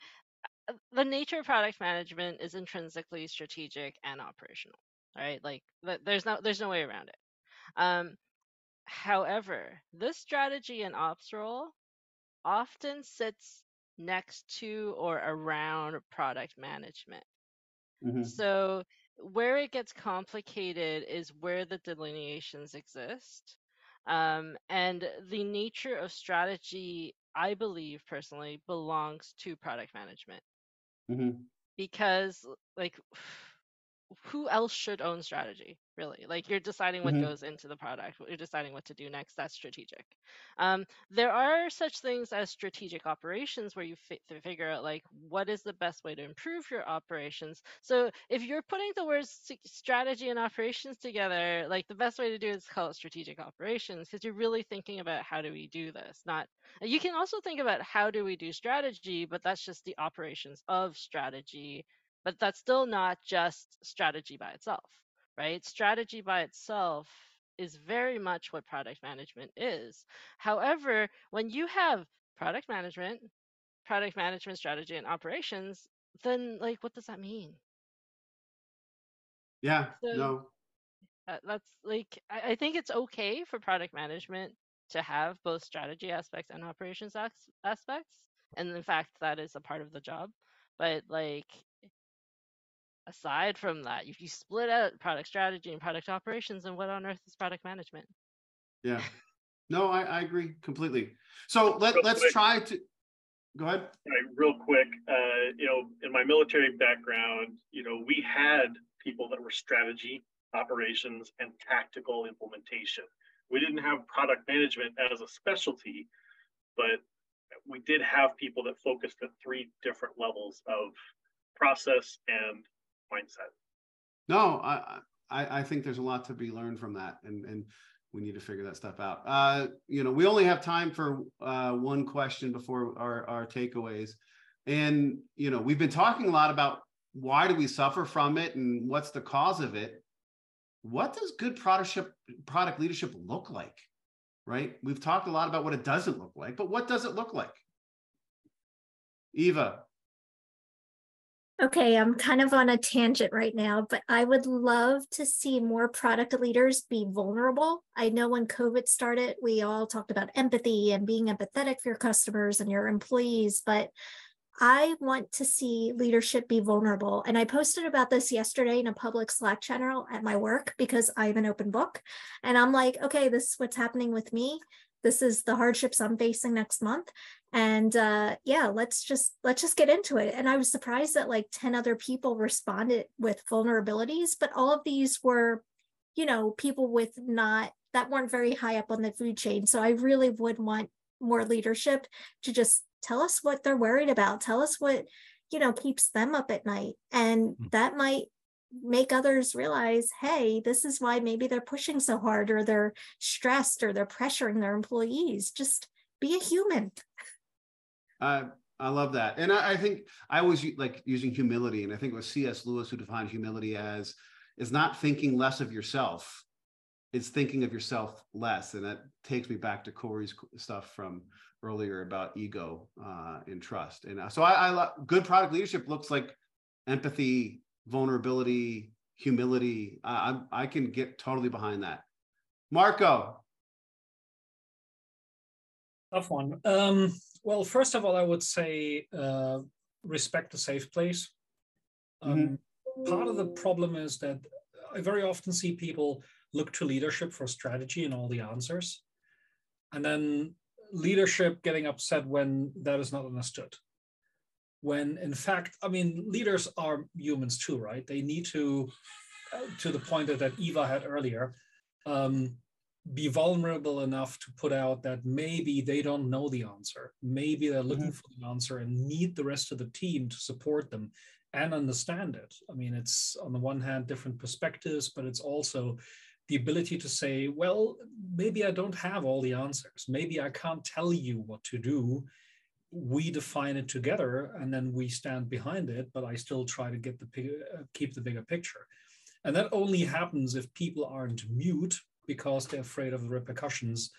the nature of product management is intrinsically strategic and operational, right? Like there's no there's no way around it. Um, however, this strategy and ops role often sits next to or around product management. Mhm. So where it gets complicated is where the delineations exist. Um, and the nature of strategy, I believe personally, belongs to product management Mhm. because, like, who else should own strategy really like you're deciding what Mhm. goes into the product you're deciding what to do next that's strategic. Um, there are such things as strategic operations where you fi- to figure out like what is the best way to improve your operations. So if you're putting the words strategy and operations together like the best way to do it is call it strategic operations because you're really thinking about how do we do this not you can also think about how do we do strategy but that's just the operations of strategy but that's still not just strategy by itself, right? Strategy by itself is very much what product management is. However, when you have product management, product management strategy and operations, then like what does that mean? Yeah. So- No. Uh, that's like I, I think it's okay for product management to have both strategy aspects and operations aspects, and in fact that is a part of the job. But like aside from that, if you split out product strategy and product operations, then what on earth is product management? Yeah. No, I, I agree completely. So let, Real let's quick. try to go ahead. Right, real quick, uh, you know, in my military background, you know, we had people that were strategy, operations, and tactical implementation. We didn't have product management as a specialty, but we did have people that focused at three different levels of process and mindset. No, I, I, I think there's a lot to be learned from that, and and we need to figure that stuff out. Uh, you know, we only have time for uh, one question before our our takeaways, and you know, we've been talking a lot about why do we suffer from it and what's the cause of it. What does good product product leadership look like? Right? We've talked a lot about what it doesn't look like, but what does it look like? Eva, Okay, I'm kind of on a tangent right now, but I would love to see more product leaders be vulnerable. I know when COVID started, we all talked about empathy and being empathetic for your customers and your employees, but I want to see leadership be vulnerable. And I posted about this yesterday in a public Slack channel at my work because I have an open book. And I'm like, okay, this is what's happening with me this is the hardships i'm facing next month. And uh, yeah let's just let's just get into it. And i was surprised that like 10 other people responded with vulnerabilities but all of these were you know people with not that weren't very high up on the food chain. So i really would want more leadership to just tell us what they're worried about tell us what you know keeps them up at night. And mm-hmm. that might make others realize hey this is why maybe they're pushing so hard or they're stressed or they're pressuring their employees. Just be a human. I love that. And I, I, think i always like using humility and i think it was cs lewis who defined humility as is not thinking less of yourself it's thinking of yourself less. And that takes me back to cory's stuff from earlier about ego uh, and trust. And uh, so I, I love good product leadership looks like empathy vulnerability, humility. I, I, I can get totally behind that. Marco. Tough one. Um, well, first of all, I would say uh, respect the safe place. Um, mm-hmm. Part of the problem is that I very often see people look to leadership for strategy and all the answers. And then leadership getting upset when that is not understood when in fact i mean leaders are humans too right? They need to uh, to the point that, that eva had earlier um, be vulnerable enough to put out that maybe they don't know the answer. Maybe they're looking mm-hmm. for the answer and need the rest of the team to support them and understand it. I mean it's on the one hand different perspectives but it's also the ability to say well maybe i don't have all the answers. Maybe i can't tell you what to do we define it together and then we stand behind it but i still try to get the uh, keep the bigger picture. And that only happens if people aren't mute because they're afraid of the repercussions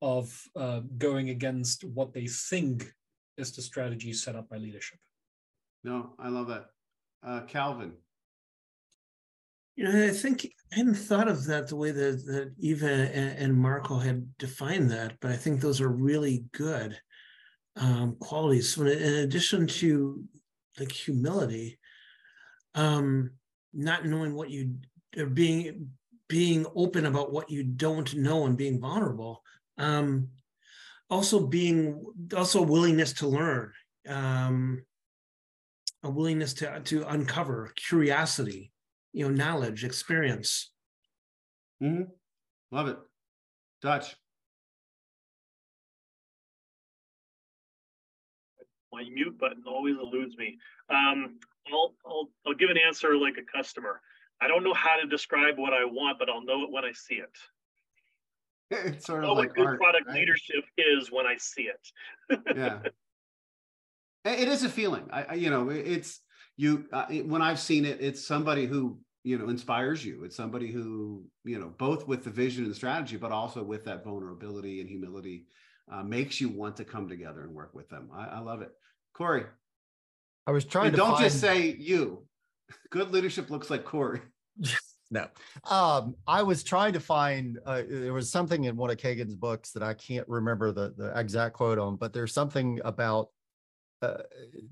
of uh, going against what they think is the strategy set up by leadership. No i love that. Uh, calvin. You know i think i hadn't thought of that the way that, that eva and, and marco had defined that but i think those are really good um, qualities. So in addition to like humility, um, not knowing what you or being being open about what you don't know and being vulnerable. Um, also being also willingness to learn, um, a willingness to to uncover curiosity, you know, knowledge, experience. Mm-hmm. Love it, Dutch. My mute button always eludes me. Um, I'll, I'll, I'll give an answer like a customer. I don't know how to describe what I want, but I'll know it when I see it. It's sort of like good art, product right? leadership is when I see it. yeah, it is a feeling. I, I you know, it's you. Uh, when I've seen it, it's somebody who you know inspires you. It's somebody who you know both with the vision and strategy, but also with that vulnerability and humility uh, makes you want to come together and work with them. I, I love it. Cory. I was trying and to don't find... just say you. Good leadership looks like Cory. no. Um, I was trying to find uh, there was something in one of Cagan's books that I can't remember the, the exact quote on, but there's something about uh,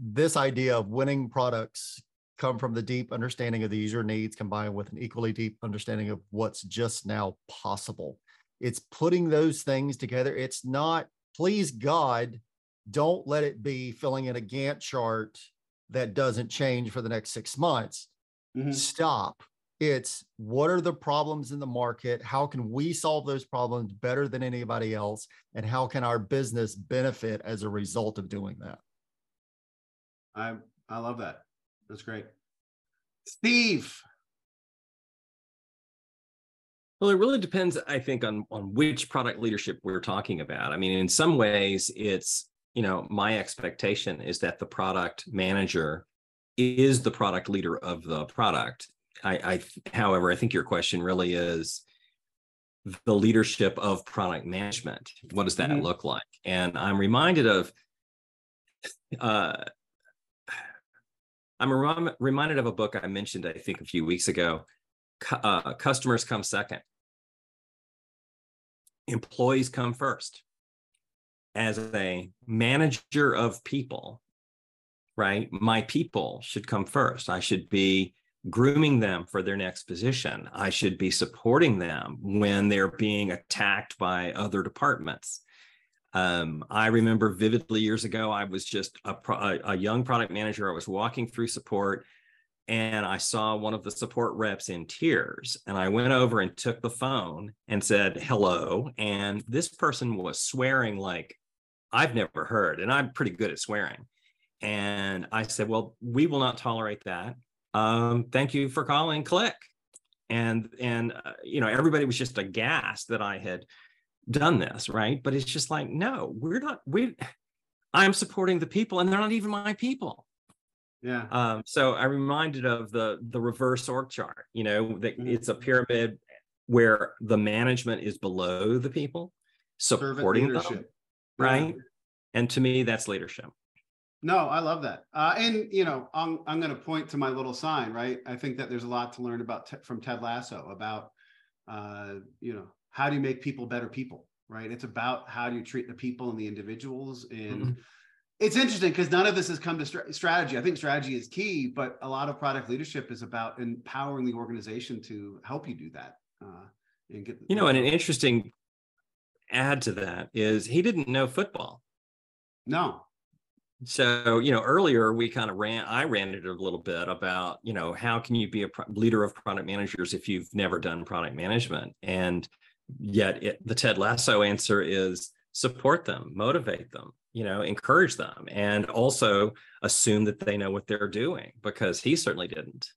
this idea of winning products come from the deep understanding of the user needs combined with an equally deep understanding of what's just now possible. It's putting those things together. It's not, please God, don't let it be filling in a Gantt chart that doesn't change for the next six months. Mm-hmm. Stop. It's what are the problems in the market? How can we solve those problems better than anybody else? And how can our business benefit as a result of doing that? I I love that. That's great. Steve. Well, it really depends, I think, on on which product leadership we're talking about. I mean, in some ways, it's you know, my expectation is that the product manager is the product leader of the product. I, I however, I think your question really is the leadership of product management. What does that mm-hmm. look like? And I'm reminded of uh, I'm rem- reminded of a book I mentioned, I think, a few weeks ago. Uh, customers come second. Employees come first. As a manager of people, right? My people should come first. I should be grooming them for their next position. I should be supporting them when they're being attacked by other departments. Um, I remember vividly years ago, I was just a, a, a young product manager. I was walking through support and I saw one of the support reps in tears. And I went over and took the phone and said, hello. And this person was swearing like I've never heard. And I'm pretty good at swearing. And I said, well, we will not tolerate that. Um, thank you for calling, click. And, and, uh, you know, everybody was just aghast that I had done this, right? But it's just like, no, we're not, we I'm supporting the people and they're not even my people. Yeah. Um, so I reminded of the the reverse org chart, you know, that mm-hmm. it's a pyramid where the management is below the people, supporting them. Right. Yeah. And to me, that's leadership. No, I love that. Uh, and you know, I'm I'm going to point to my little sign, right? I think that there's a lot to learn about te- from Ted Lasso about, uh, you know, how do you make people better people right it's about how do you treat the people and the individuals and mm-hmm. it's interesting because none of this has come to st- strategy i think strategy is key but a lot of product leadership is about empowering the organization to help you do that uh, and get you know and an interesting add to that is he didn't know football. No. So you know earlier we kind of ran i ran it a little bit about you know how can you be a pro- leader of product managers if you've never done product management? And yet it, the ted lasso answer is support them motivate them you know encourage them and also assume that they know what they're doing because he certainly didn't.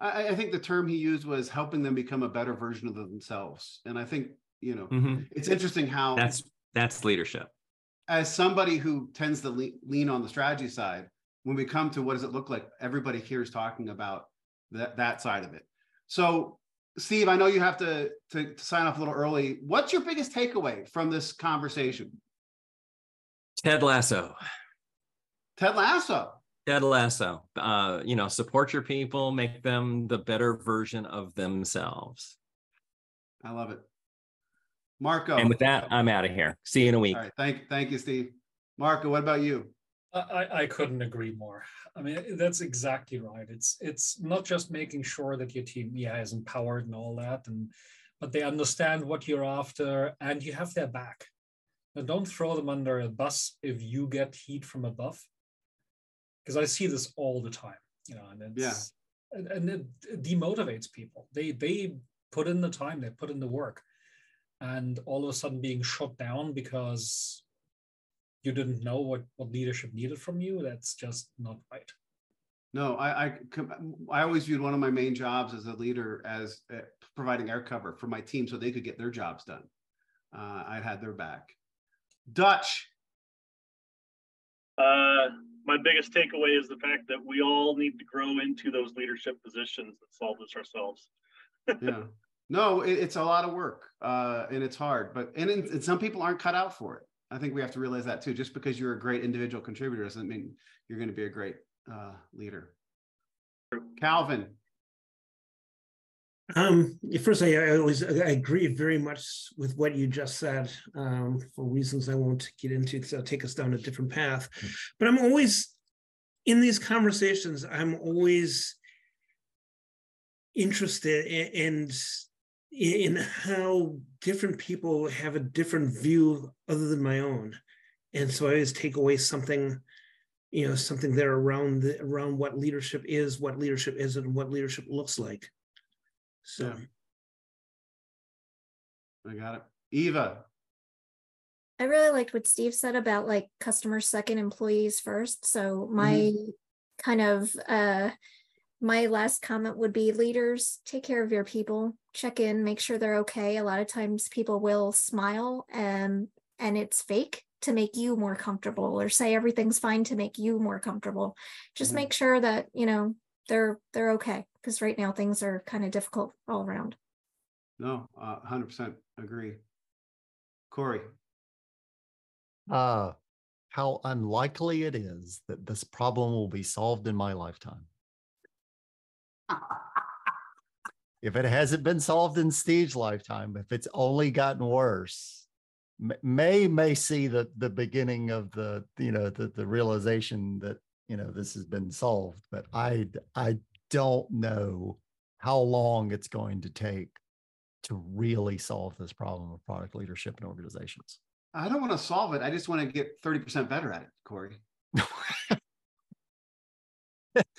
I, I, think the term he used was helping them become a better version of themselves. And i think you know mm-hmm. it's interesting how that's that's leadership as somebody who tends to le- lean on the strategy side when we come to what does it look like everybody here is talking about that that side of it so Steve, I know you have to, to, to sign off a little early. What's your biggest takeaway from this conversation? Ted Lasso. Ted Lasso. Ted Lasso. Uh, you know, support your people, make them the better version of themselves. I love it. Marco. And with that, I'm out of here. See you in a week. All right. Thank, thank you, Steve. Marco, what about you? I, I couldn't agree more. I mean, that's exactly right. It's it's not just making sure that your team, yeah, is empowered and all that, and but they understand what you're after and you have their back. Now, don't throw them under a bus if you get heat from above, because I see this all the time. You know, and it's, yeah, and, and it demotivates people. They they put in the time, they put in the work, and all of a sudden being shut down because you didn't know what, what leadership needed from you, that's just not right. No, I, I, I always viewed one of my main jobs as a leader as uh, providing air cover for my team so they could get their jobs done. Uh, I had their back. Dutch. Uh, my biggest takeaway is the fact that we all need to grow into those leadership positions and solve this ourselves. yeah. No, it, it's a lot of work uh, and it's hard, but and, and some people aren't cut out for it. I think we have to realize that too. Just because you're a great individual contributor doesn't mean you're going to be a great uh, leader. Calvin. Um, first, I, I, always I agree very much with what you just said. Um, for reasons I won't get into, because it'll take us down a different path. But I'm always in these conversations. I'm always interested in, in in how different people have a different view other than my own and so i always take away something you know something there around the, around what leadership is what leadership isn't and what leadership looks like So I got it. Eva. I really liked what Steve said about like customers second, employees first. So my Mm-hmm. kind of uh my last comment would be leaders take care of your people check in make sure they're okay a lot of times people will smile and and it's fake to make you more comfortable or say everything's fine to make you more comfortable just Mhm. make sure that you know they're they're okay because right now things are kind of difficult all around No, uh, 100% agree. Cory. Uh, how unlikely it is that this problem will be solved in my lifetime. If it hasn't been solved in Steve's lifetime, if it's only gotten worse, May may see the the beginning of the you know the the realization that you know this has been solved, but I I don't know how long it's going to take to really solve this problem of product leadership in organizations. I don't want to solve it. I just want to get 30% better at it, Cory.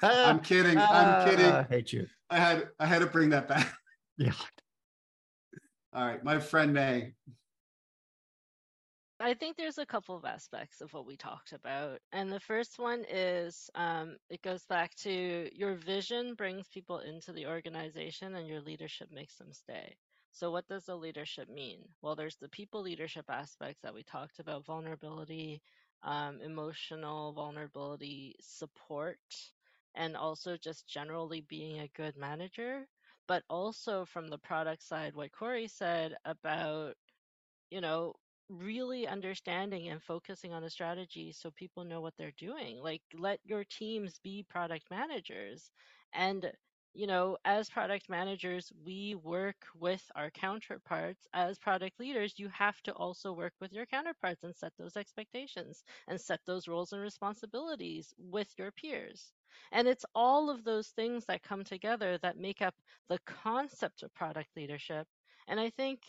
I'm kidding. I'm kidding. I hate you. I had I had to bring that back. Yeah. All right, my friend May. I think there's a couple of aspects of what we talked about. And the first one is um, it goes back to your vision brings people into the organization and your leadership makes them stay. So, what does the leadership mean? Well, there's the people leadership aspects that we talked about vulnerability, um, emotional vulnerability, support, and also just generally being a good manager. But also from the product side, what Cory said about you know, really understanding and focusing on a strategy so people know what they're doing. Like, let your teams be product managers. And, you know, as product managers, we work with our counterparts. As product leaders, you have to also work with your counterparts and set those expectations and set those roles and responsibilities with your peers. And it's all of those things that come together that make up the concept of product leadership. And I think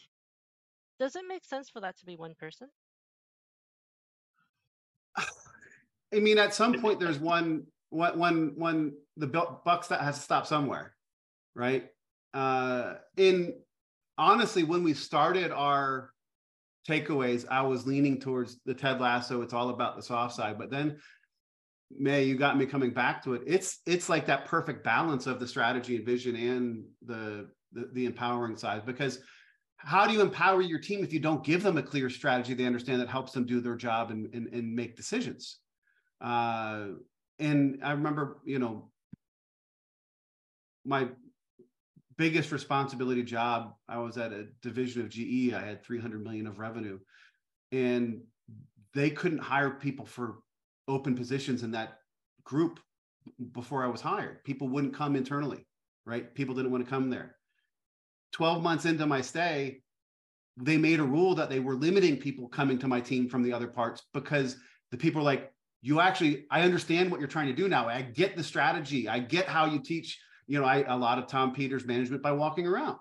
does it make sense for that to be one person? I mean, at some point, there's one, one, one. The bu- buck has to stop somewhere, right? Uh, in honestly, when we started our takeaways, I was leaning towards the Ted Lasso. It's all about the soft side, but then May, you got me coming back to it. It's it's like that perfect balance of the strategy and vision and the the, the empowering side. Because how do you empower your team if you don't give them a clear strategy they understand that helps them do their job and and, and make decisions? Uh, and I remember, you know, my biggest responsibility job. I was at a division of GE. I had 300 million of revenue, and they couldn't hire people for open positions in that group before I was hired. People wouldn't come internally, right? People didn't want to come there. 12 months into my stay, they made a rule that they were limiting people coming to my team from the other parts because the people were like, you actually, I understand what you're trying to do now. I get the strategy. I get how you teach, you know, I a lot of Tom Peters management by walking around.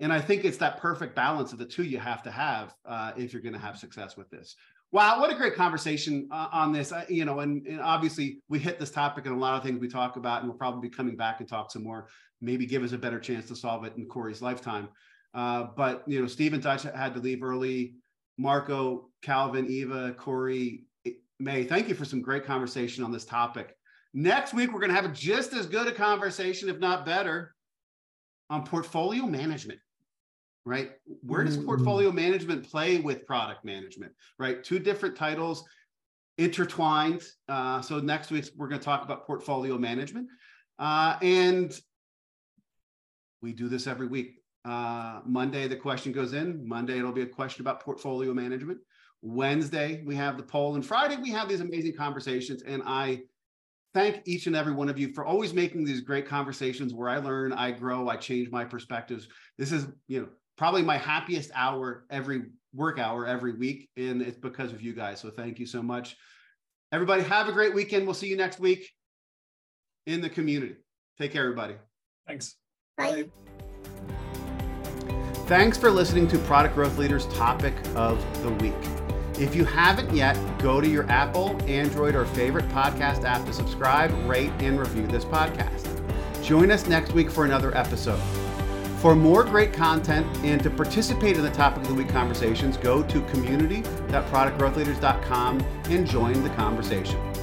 And I think it's that perfect balance of the two you have to have uh, if you're going to have success with this. Wow, what a great conversation uh, on this. I, you know, and, and obviously we hit this topic and a lot of things we talk about, and we'll probably be coming back and talk some more. Maybe give us a better chance to solve it in Cory's lifetime. Uh, but you know, Steve and Dutch had to leave early. Marco, Calvin, Eva, Cory, May, thank you for some great conversation on this topic. Next week, we're going to have just as good a conversation, if not better, on portfolio management right? Where does portfolio management play with product management, right? Two different titles intertwined. Uh, so next week, we're going to talk about portfolio management. Uh, and we do this every week. Uh, Monday, the question goes in. Monday, it'll be a question about portfolio management. Wednesday, we have the poll. And Friday, we have these amazing conversations. And I thank each and every one of you for always making these great conversations where I learn, I grow, I change my perspectives. This is, you know, probably my happiest hour every work hour every week. And it's because of you guys. So thank you so much. Everybody, have a great weekend. We'll see you next week in the community. Take care, everybody. Thanks. Bye. Thanks for listening to Product Growth Leaders Topic of the Week. If you haven't yet, go to your Apple, Android, or favorite podcast app to subscribe, rate, and review this podcast. Join us next week for another episode. For more great content and to participate in the topic of the week conversations, go to community.productgrowthleaders.com and join the conversation.